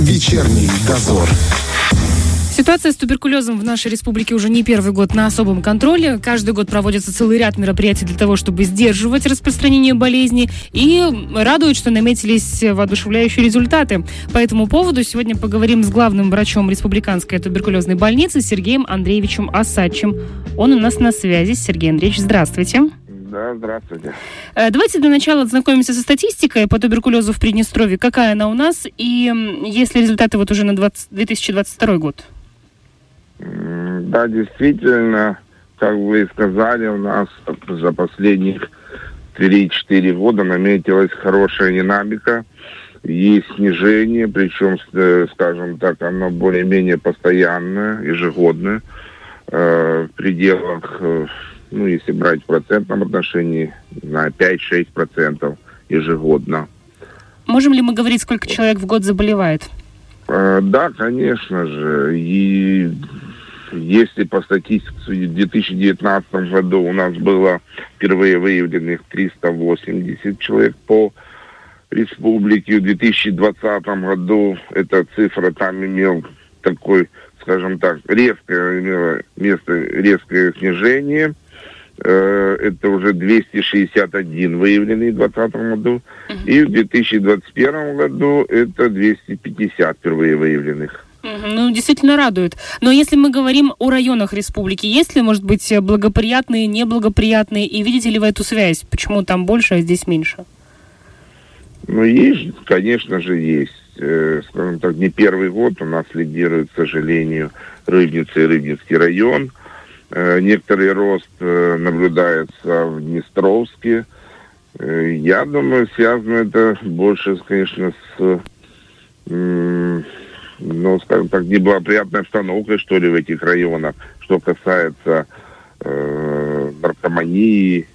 Вечерний дозор. Ситуация с туберкулезом в нашей республике уже не первый год на особом контроле. Каждый год проводится целый ряд мероприятий для того, чтобы сдерживать распространение болезни. И радует, что наметились воодушевляющие результаты. По этому поводу сегодня поговорим с главным врачом Республиканской туберкулезной больницы Сергеем Андреевичем Осадчим. Он у нас на связи. Сергей Андреевич, здравствуйте. Да, здравствуйте. Э, давайте для начала ознакомимся со статистикой по туберкулезу в Приднестровье. Какая она у нас и есть ли результаты вот уже на 20, 2022 год? Да, действительно, как вы сказали, у нас за последних 3-4 года наметилась хорошая динамика. Есть снижение, причем, э, скажем так, оно более-менее постоянное, ежегодное, э, в пределах, ну, если брать в процентном отношении, на 5-6% ежегодно. Можем ли мы говорить, сколько человек в год заболевает? Да, конечно же. И если по статистике в 2019 году у нас было впервые выявленных 380 человек по республике, в 2020 году эта цифра там имел такой, скажем так, резкое имело место резкое снижение. Э, это уже 261 выявленный в 2020 году. И в 2021 году это 250 впервые выявленных. Ну, действительно радует. Но если мы говорим о районах республики, есть ли, может быть, благоприятные, неблагоприятные, и видите ли вы эту связь? Почему там больше, а здесь меньше? Ну, есть, конечно же, есть. Э, скажем так, не первый год у нас лидирует, к сожалению, Рыбница и Рыбницкий район. Э, некоторый рост э, наблюдается в Днестровске. Я думаю, связано это больше, конечно, с ну, скажем так, неблагоприятной обстановкой, что ли, в этих районах, что касается э, наркомании,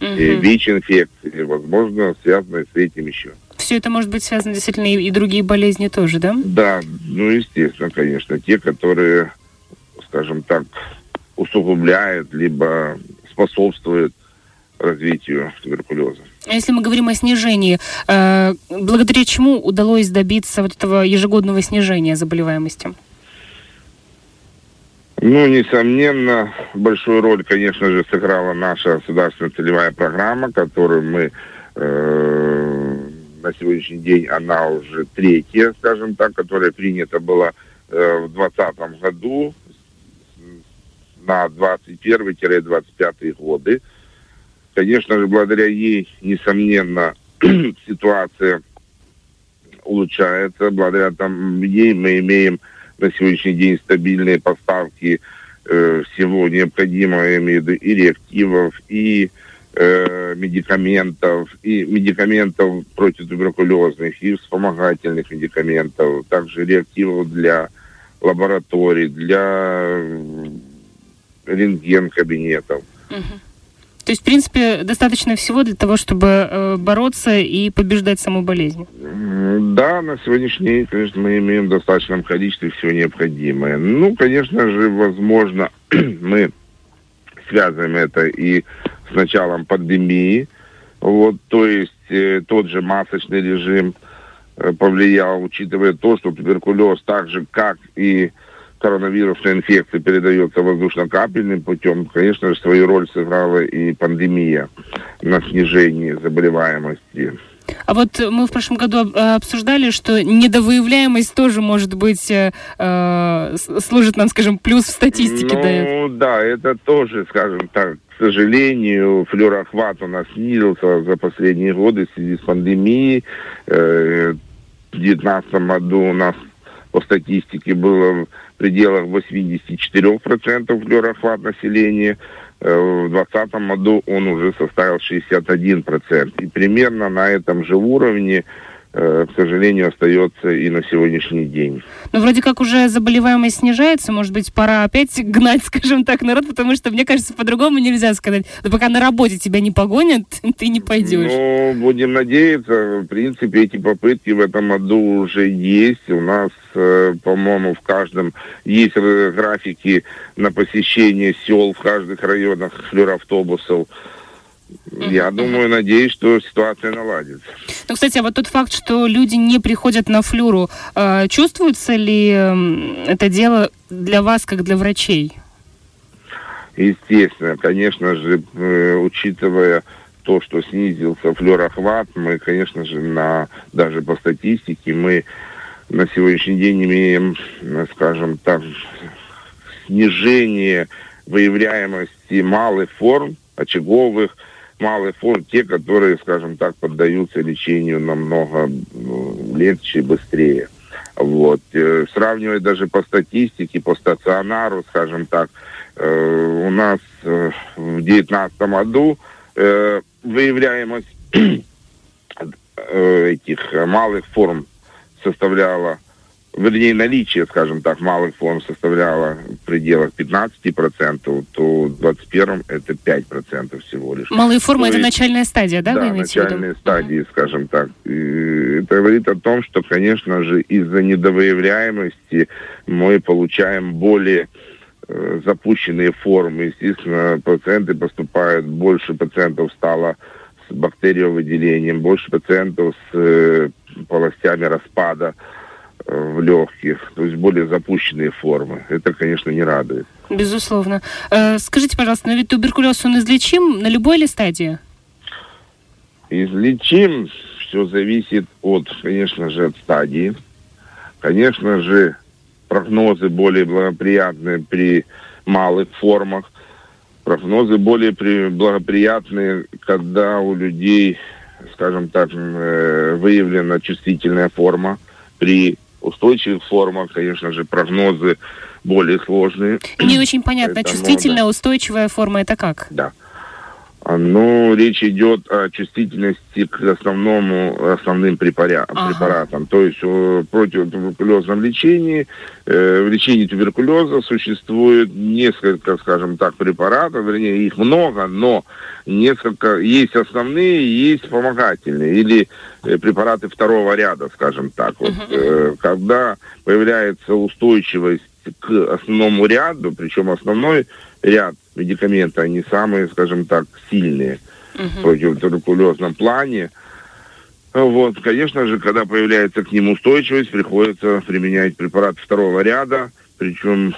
угу. э, ВИЧ-инфекции, возможно, связано с этим еще. Все это может быть связано действительно и, и другие болезни тоже, да? Да, ну, естественно, конечно. Те, которые, скажем так, усугубляют, либо способствуют развитию туберкулеза. А если мы говорим о снижении, э, благодаря чему удалось добиться вот этого ежегодного снижения заболеваемости? Ну, несомненно, большую роль, конечно же, сыграла наша государственная целевая программа, которую мы э, на сегодняшний день, она уже третья, скажем так, которая принята была э, в 2020 году на 21-25 годы. Конечно же, благодаря ей, несомненно, ситуация улучшается. Благодаря там, ей мы имеем на сегодняшний день стабильные поставки э, всего необходимого, я имею в виду и реактивов, и э, медикаментов, и медикаментов против туберкулезных, и вспомогательных медикаментов, также реактивов для лабораторий, для рентген-кабинетов. Uh-huh. То есть, в принципе, достаточно всего для того, чтобы э, бороться и побеждать саму болезнь. Да, на сегодняшний день, конечно, мы имеем в достаточном количестве все необходимое. Ну, конечно же, возможно, мы связываем это и с началом пандемии. Вот, то есть э, тот же масочный режим э, повлиял, учитывая то, что туберкулез так же, как и коронавирусная инфекция передается воздушно-капельным путем, конечно же, свою роль сыграла и пандемия на снижении заболеваемости. А вот мы в прошлом году э, обсуждали, что недовыявляемость тоже может быть э, э служит нам, скажем, плюс в статистике ну, дает. да, это тоже, скажем так, к сожалению, флюорохват у нас снизился за последние годы в связи с пандемией. Э, в 2019 году у нас по статистике было пределах 84% флюорохват населения. Э, в 2020 году он уже составил 61%. И примерно на этом же уровне к сожалению, остается и на сегодняшний день. Ну, вроде как уже заболеваемость снижается, может быть, пора опять гнать, скажем так, народ, потому что, мне кажется, по-другому нельзя сказать. Но пока на работе тебя не погонят, ты не пойдешь. Ну, будем надеяться. В принципе, эти попытки в этом году уже есть. У нас, э, по-моему, в каждом есть графики на посещение сел в каждых районах флюоравтобусов. Я думаю, надеюсь, что ситуация наладится. Ну, кстати, а вот тот факт, что люди не приходят на флюру, э, чувствуется ли это дело для вас, как для врачей? Естественно, конечно же, э, учитывая то, что снизился флюорохват, мы, конечно же, на, даже по статистике, мы на сегодняшний день имеем, скажем так, снижение выявляемости малых форм, очаговых, малых форм, те, которые, скажем так, поддаются лечению намного легче и быстрее. Вот. Э, сравнивая даже по статистике, по стационару, скажем так, э, у нас э, в 2019 году выявляемость этих малых форм составляла вернее, наличие, скажем так, малых форм составляло в пределах 15%, то в 21 это 5% всего лишь. Малые формы то это начальная стадия, да, да начальные стадии, скажем так. И это говорит о том, что, конечно же, из-за недовыявляемости мы получаем более э, запущенные формы. Естественно, пациенты поступают, больше пациентов стало с бактериовыделением, больше пациентов с э, полостями распада в легких, то есть более запущенные формы. Это, конечно, не радует. Безусловно. Э, скажите, пожалуйста, но ведь туберкулез, он излечим на любой ли стадии? Излечим. Все зависит от, конечно же, от стадии. Конечно же, прогнозы более благоприятные при малых формах. Прогнозы более благоприятные, когда у людей, скажем так, э, выявлена чувствительная форма при устойчивых формах, конечно же, прогнозы более сложные. Не очень понятно, Поэтому, чувствительная, устойчивая форма это как? Да. А, ну, речь идет о чувствительности к основному, основным препаря- ага. препаратам. То есть в противотуберкулезном лечении, э, в лечении туберкулеза существует несколько, скажем так, препаратов, вернее, их много, но несколько, есть основные, есть помогательные, или э, препараты второго ряда, скажем так. Вот, э, когда появляется устойчивость к основному ряду, причем основной ряд медикаменты, они самые, скажем так, сильные uh-huh. в противотуберкулезном плане. Вот, конечно же, когда появляется к ним устойчивость, приходится применять препараты второго ряда, причем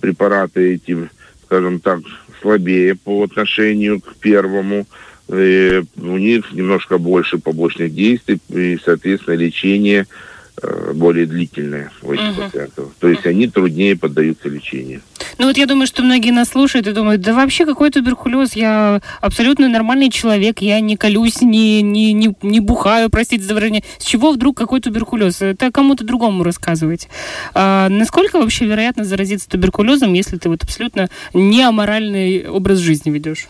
препараты эти, скажем так, слабее по отношению к первому. И у них немножко больше побочных действий и, соответственно, лечение Э, более длительное у этих uh-huh. пациентов. То есть они труднее поддаются лечению. Ну вот я думаю, что многие нас слушают и думают, да вообще какой туберкулез, я абсолютно нормальный человек, я не колюсь, не, не, не, не бухаю, простите за выражение. С чего вдруг какой туберкулез? Это кому-то другому рассказывать. А, насколько вообще вероятно заразиться туберкулезом, если ты вот абсолютно не аморальный образ жизни ведешь?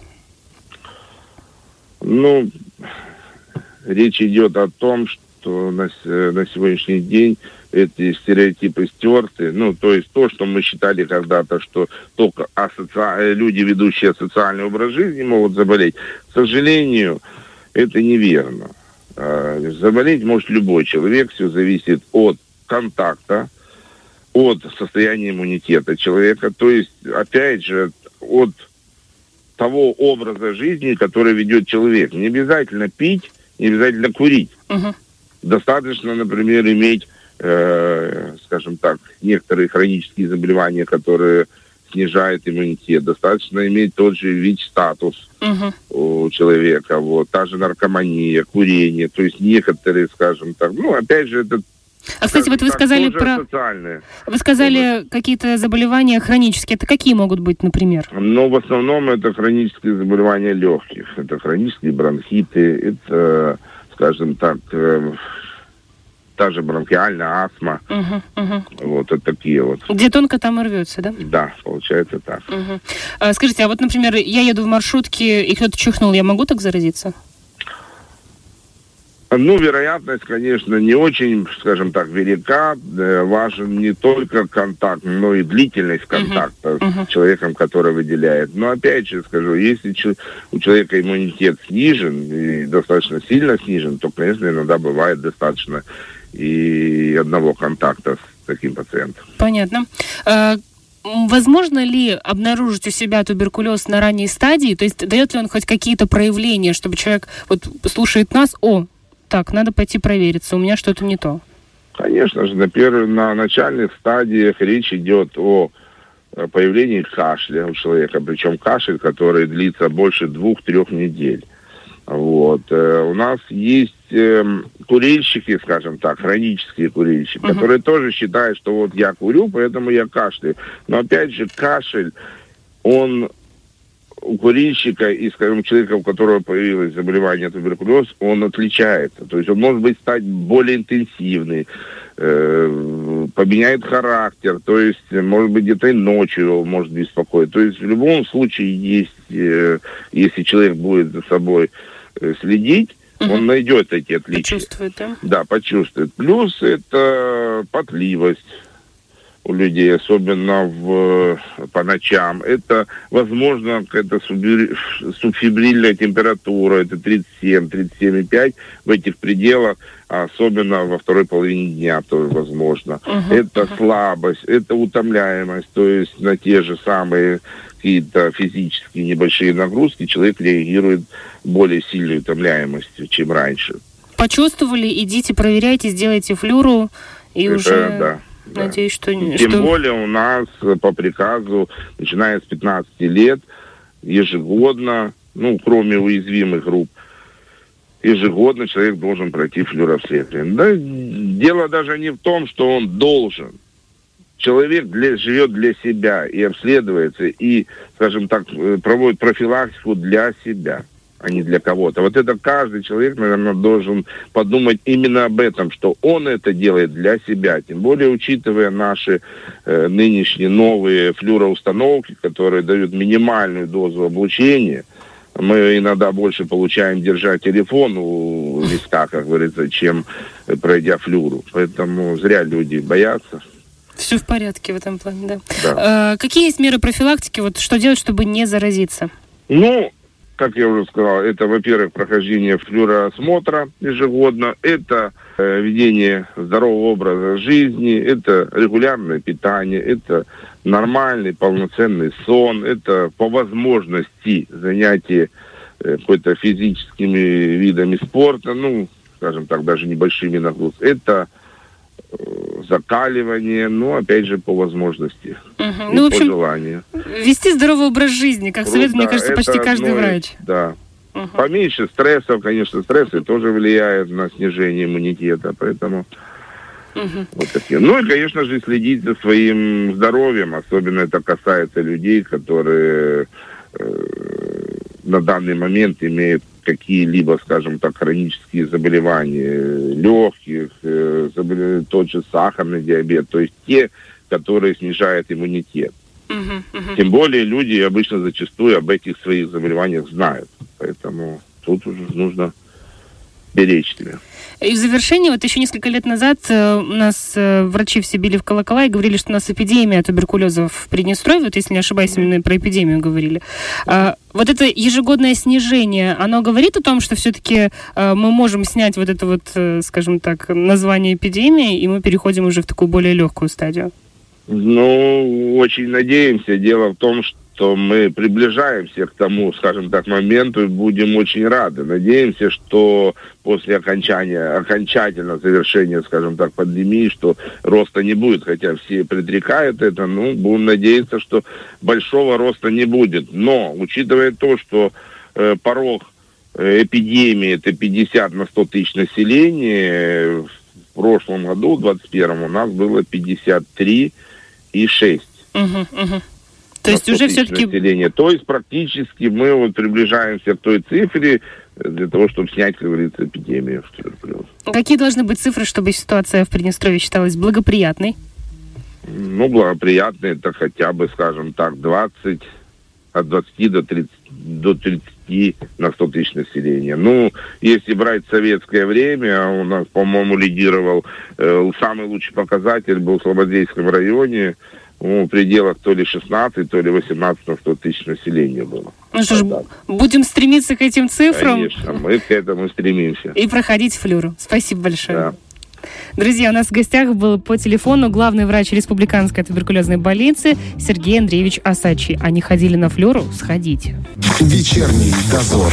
Ну, речь идет о том, что на, на сегодняшний день эти стереотипы стерты. Ну, то есть то, что мы считали когда-то, что только асоци... люди, ведущие социальный образ жизни, могут заболеть. К сожалению, это неверно. А, заболеть может любой человек, все зависит от контакта, от состояния иммунитета человека, то есть, опять же, от того образа жизни, который ведет человек. Не обязательно пить, не обязательно курить. Uh-huh. Достаточно, например, иметь, э, скажем так, некоторые хронические заболевания, которые снижают иммунитет. Достаточно иметь тот же ВИЧ-статус угу. у человека, вот, та же наркомания, курение, то есть некоторые, скажем так, ну, опять же, это а, кстати, вот вы сказали про... Социальные. Вы сказали какие-то заболевания хронические. Это какие могут быть, например? Ну, в основном это хронические заболевания легких. Это хронические бронхиты, это скажем так, э, та же бронхиальная астма. Угу, угу. Вот, вот такие вот. Где тонко там и рвется, да? Да, получается так. Угу. А, скажите, а вот, например, я еду в маршрутке, и кто-то чихнул, я могу так заразиться? Ну, вероятность, конечно, не очень, скажем так, велика. Э, важен не только контакт, но и длительность контакта uh-huh. Uh-huh. с человеком, который выделяет. Но опять же скажу, если у человека иммунитет снижен, и достаточно сильно снижен, то, конечно, иногда бывает достаточно и одного контакта с таким пациентом. Понятно. А, возможно ли обнаружить у себя туберкулез на ранней стадии? То есть дает ли он хоть какие-то проявления, чтобы человек вот слушает нас, о, так, надо пойти провериться, у меня что-то не то? Конечно же, на, первой, на начальных стадиях речь идет о появлении кашля у человека, причем кашель, который длится больше двух-трех недель. Вот. Э, у нас есть э, курильщики, скажем так, хронические курильщики, uh-huh. которые тоже считают, что вот я курю, поэтому я кашляю. Но опять же, кашель, он у курильщика и, скажем, у человека, у которого появилось заболевание туберкулез, он отличается. То есть он может быть стать более интенсивный, э, поменяет характер, то есть, может быть, где-то и ночью его может беспокоить. То есть в любом случае есть, э, если человек будет за собой э, следить, угу. он найдет эти отличия. Почувствует, да? Да, почувствует. Плюс это потливость у людей, особенно в, по ночам. Это, возможно, какая-то субфибрильная температура, это 37, 37,5 в этих пределах, особенно во второй половине дня тоже возможно. Uh-huh. Это слабость, это утомляемость, то есть на те же самые какие-то физические небольшие нагрузки человек реагирует более сильной утомляемостью, чем раньше. Почувствовали, идите, проверяйте, сделайте флюру и это, уже... Да да. Надеюсь, что... Тем что... более у нас по приказу, начиная с 15 лет, ежегодно, ну, кроме уязвимых групп, ежегодно человек должен пройти флюоросветление. Да, дело даже не в том, что он должен. Человек для, живет для себя и обследуется, и, скажем так, э, проводит профилактику для себя а не для кого-то. Вот это каждый человек, наверное, должен подумать именно об этом, что он это делает для себя. Тем более, учитывая наши э, нынешние новые флюроустановки, которые дают минимальную дозу облучения, мы иногда больше получаем, держа телефон у виска, как говорится, чем пройдя флюру. Поэтому зря люди боятся. Все в порядке в этом плане, да. да. Э, какие есть меры профилактики? Вот что делать, чтобы не заразиться? Ну, как я уже сказал, это, во-первых, прохождение флюоросмотра ежегодно, это э, ведение здорового образа жизни, это регулярное питание, это нормальный полноценный сон, это по возможности занятие э, какой-то физическими видами спорта, ну, скажем так, даже небольшими нагрузками. Это закаливание, ну, опять же, по возможности. Угу. Ну, в общем, по желанию. Вести здоровый образ жизни, как Круто, совет, мне кажется, почти каждый ну, врач. Да. Угу. Поменьше стрессов, конечно, стрессы тоже влияют на снижение иммунитета, поэтому... Угу. Вот такие. Ну и, конечно же, следить за своим здоровьем. Особенно это касается людей, которые э, на данный момент имеют какие-либо, скажем так, хронические заболевания легких, э, тот же сахарный диабет, то есть те, которые снижают иммунитет. Uh-huh, uh-huh. Тем более люди обычно зачастую об этих своих заболеваниях знают. Поэтому тут уже нужно беречь себя. И в завершение, вот еще несколько лет назад э, у нас э, врачи все били в колокола и говорили, что у нас эпидемия туберкулеза в Приднестровье, вот если не ошибаюсь, именно про эпидемию говорили. А, вот это ежегодное снижение, оно говорит о том, что все-таки э, мы можем снять вот это вот, скажем так, название эпидемии, и мы переходим уже в такую более легкую стадию? Ну, очень надеемся. Дело в том, что что мы приближаемся к тому, скажем так, моменту и будем очень рады. Надеемся, что после окончания, окончательного завершения, скажем так, пандемии, что роста не будет, хотя все предрекают это, ну, будем надеяться, что большого роста не будет. Но, учитывая то, что э, порог э, эпидемии это 50 на 100 тысяч населения, в прошлом году, в 2021, у нас было 53 и 6. Угу, угу. То есть уже все-таки... Населения. То есть практически мы вот приближаемся к той цифре для того, чтобы снять, как говорится, эпидемию туберкулеза. Какие должны быть цифры, чтобы ситуация в Приднестровье считалась благоприятной? Ну, благоприятной это хотя бы, скажем так, 20, от 20 до 30, до 30 на 100 тысяч населения. Ну, если брать советское время, у нас, по-моему, лидировал э, самый лучший показатель был в Слободейском районе, ну, в пределах то ли 16, то ли 18 на 100 тысяч населения было. Ну что ж, будем стремиться к этим цифрам. Конечно, мы к этому стремимся. И проходить флюру. Спасибо большое. Да. Друзья, у нас в гостях был по телефону главный врач Республиканской туберкулезной больницы Сергей Андреевич Асачи. Они ходили на флору? Сходите. Вечерний дозор.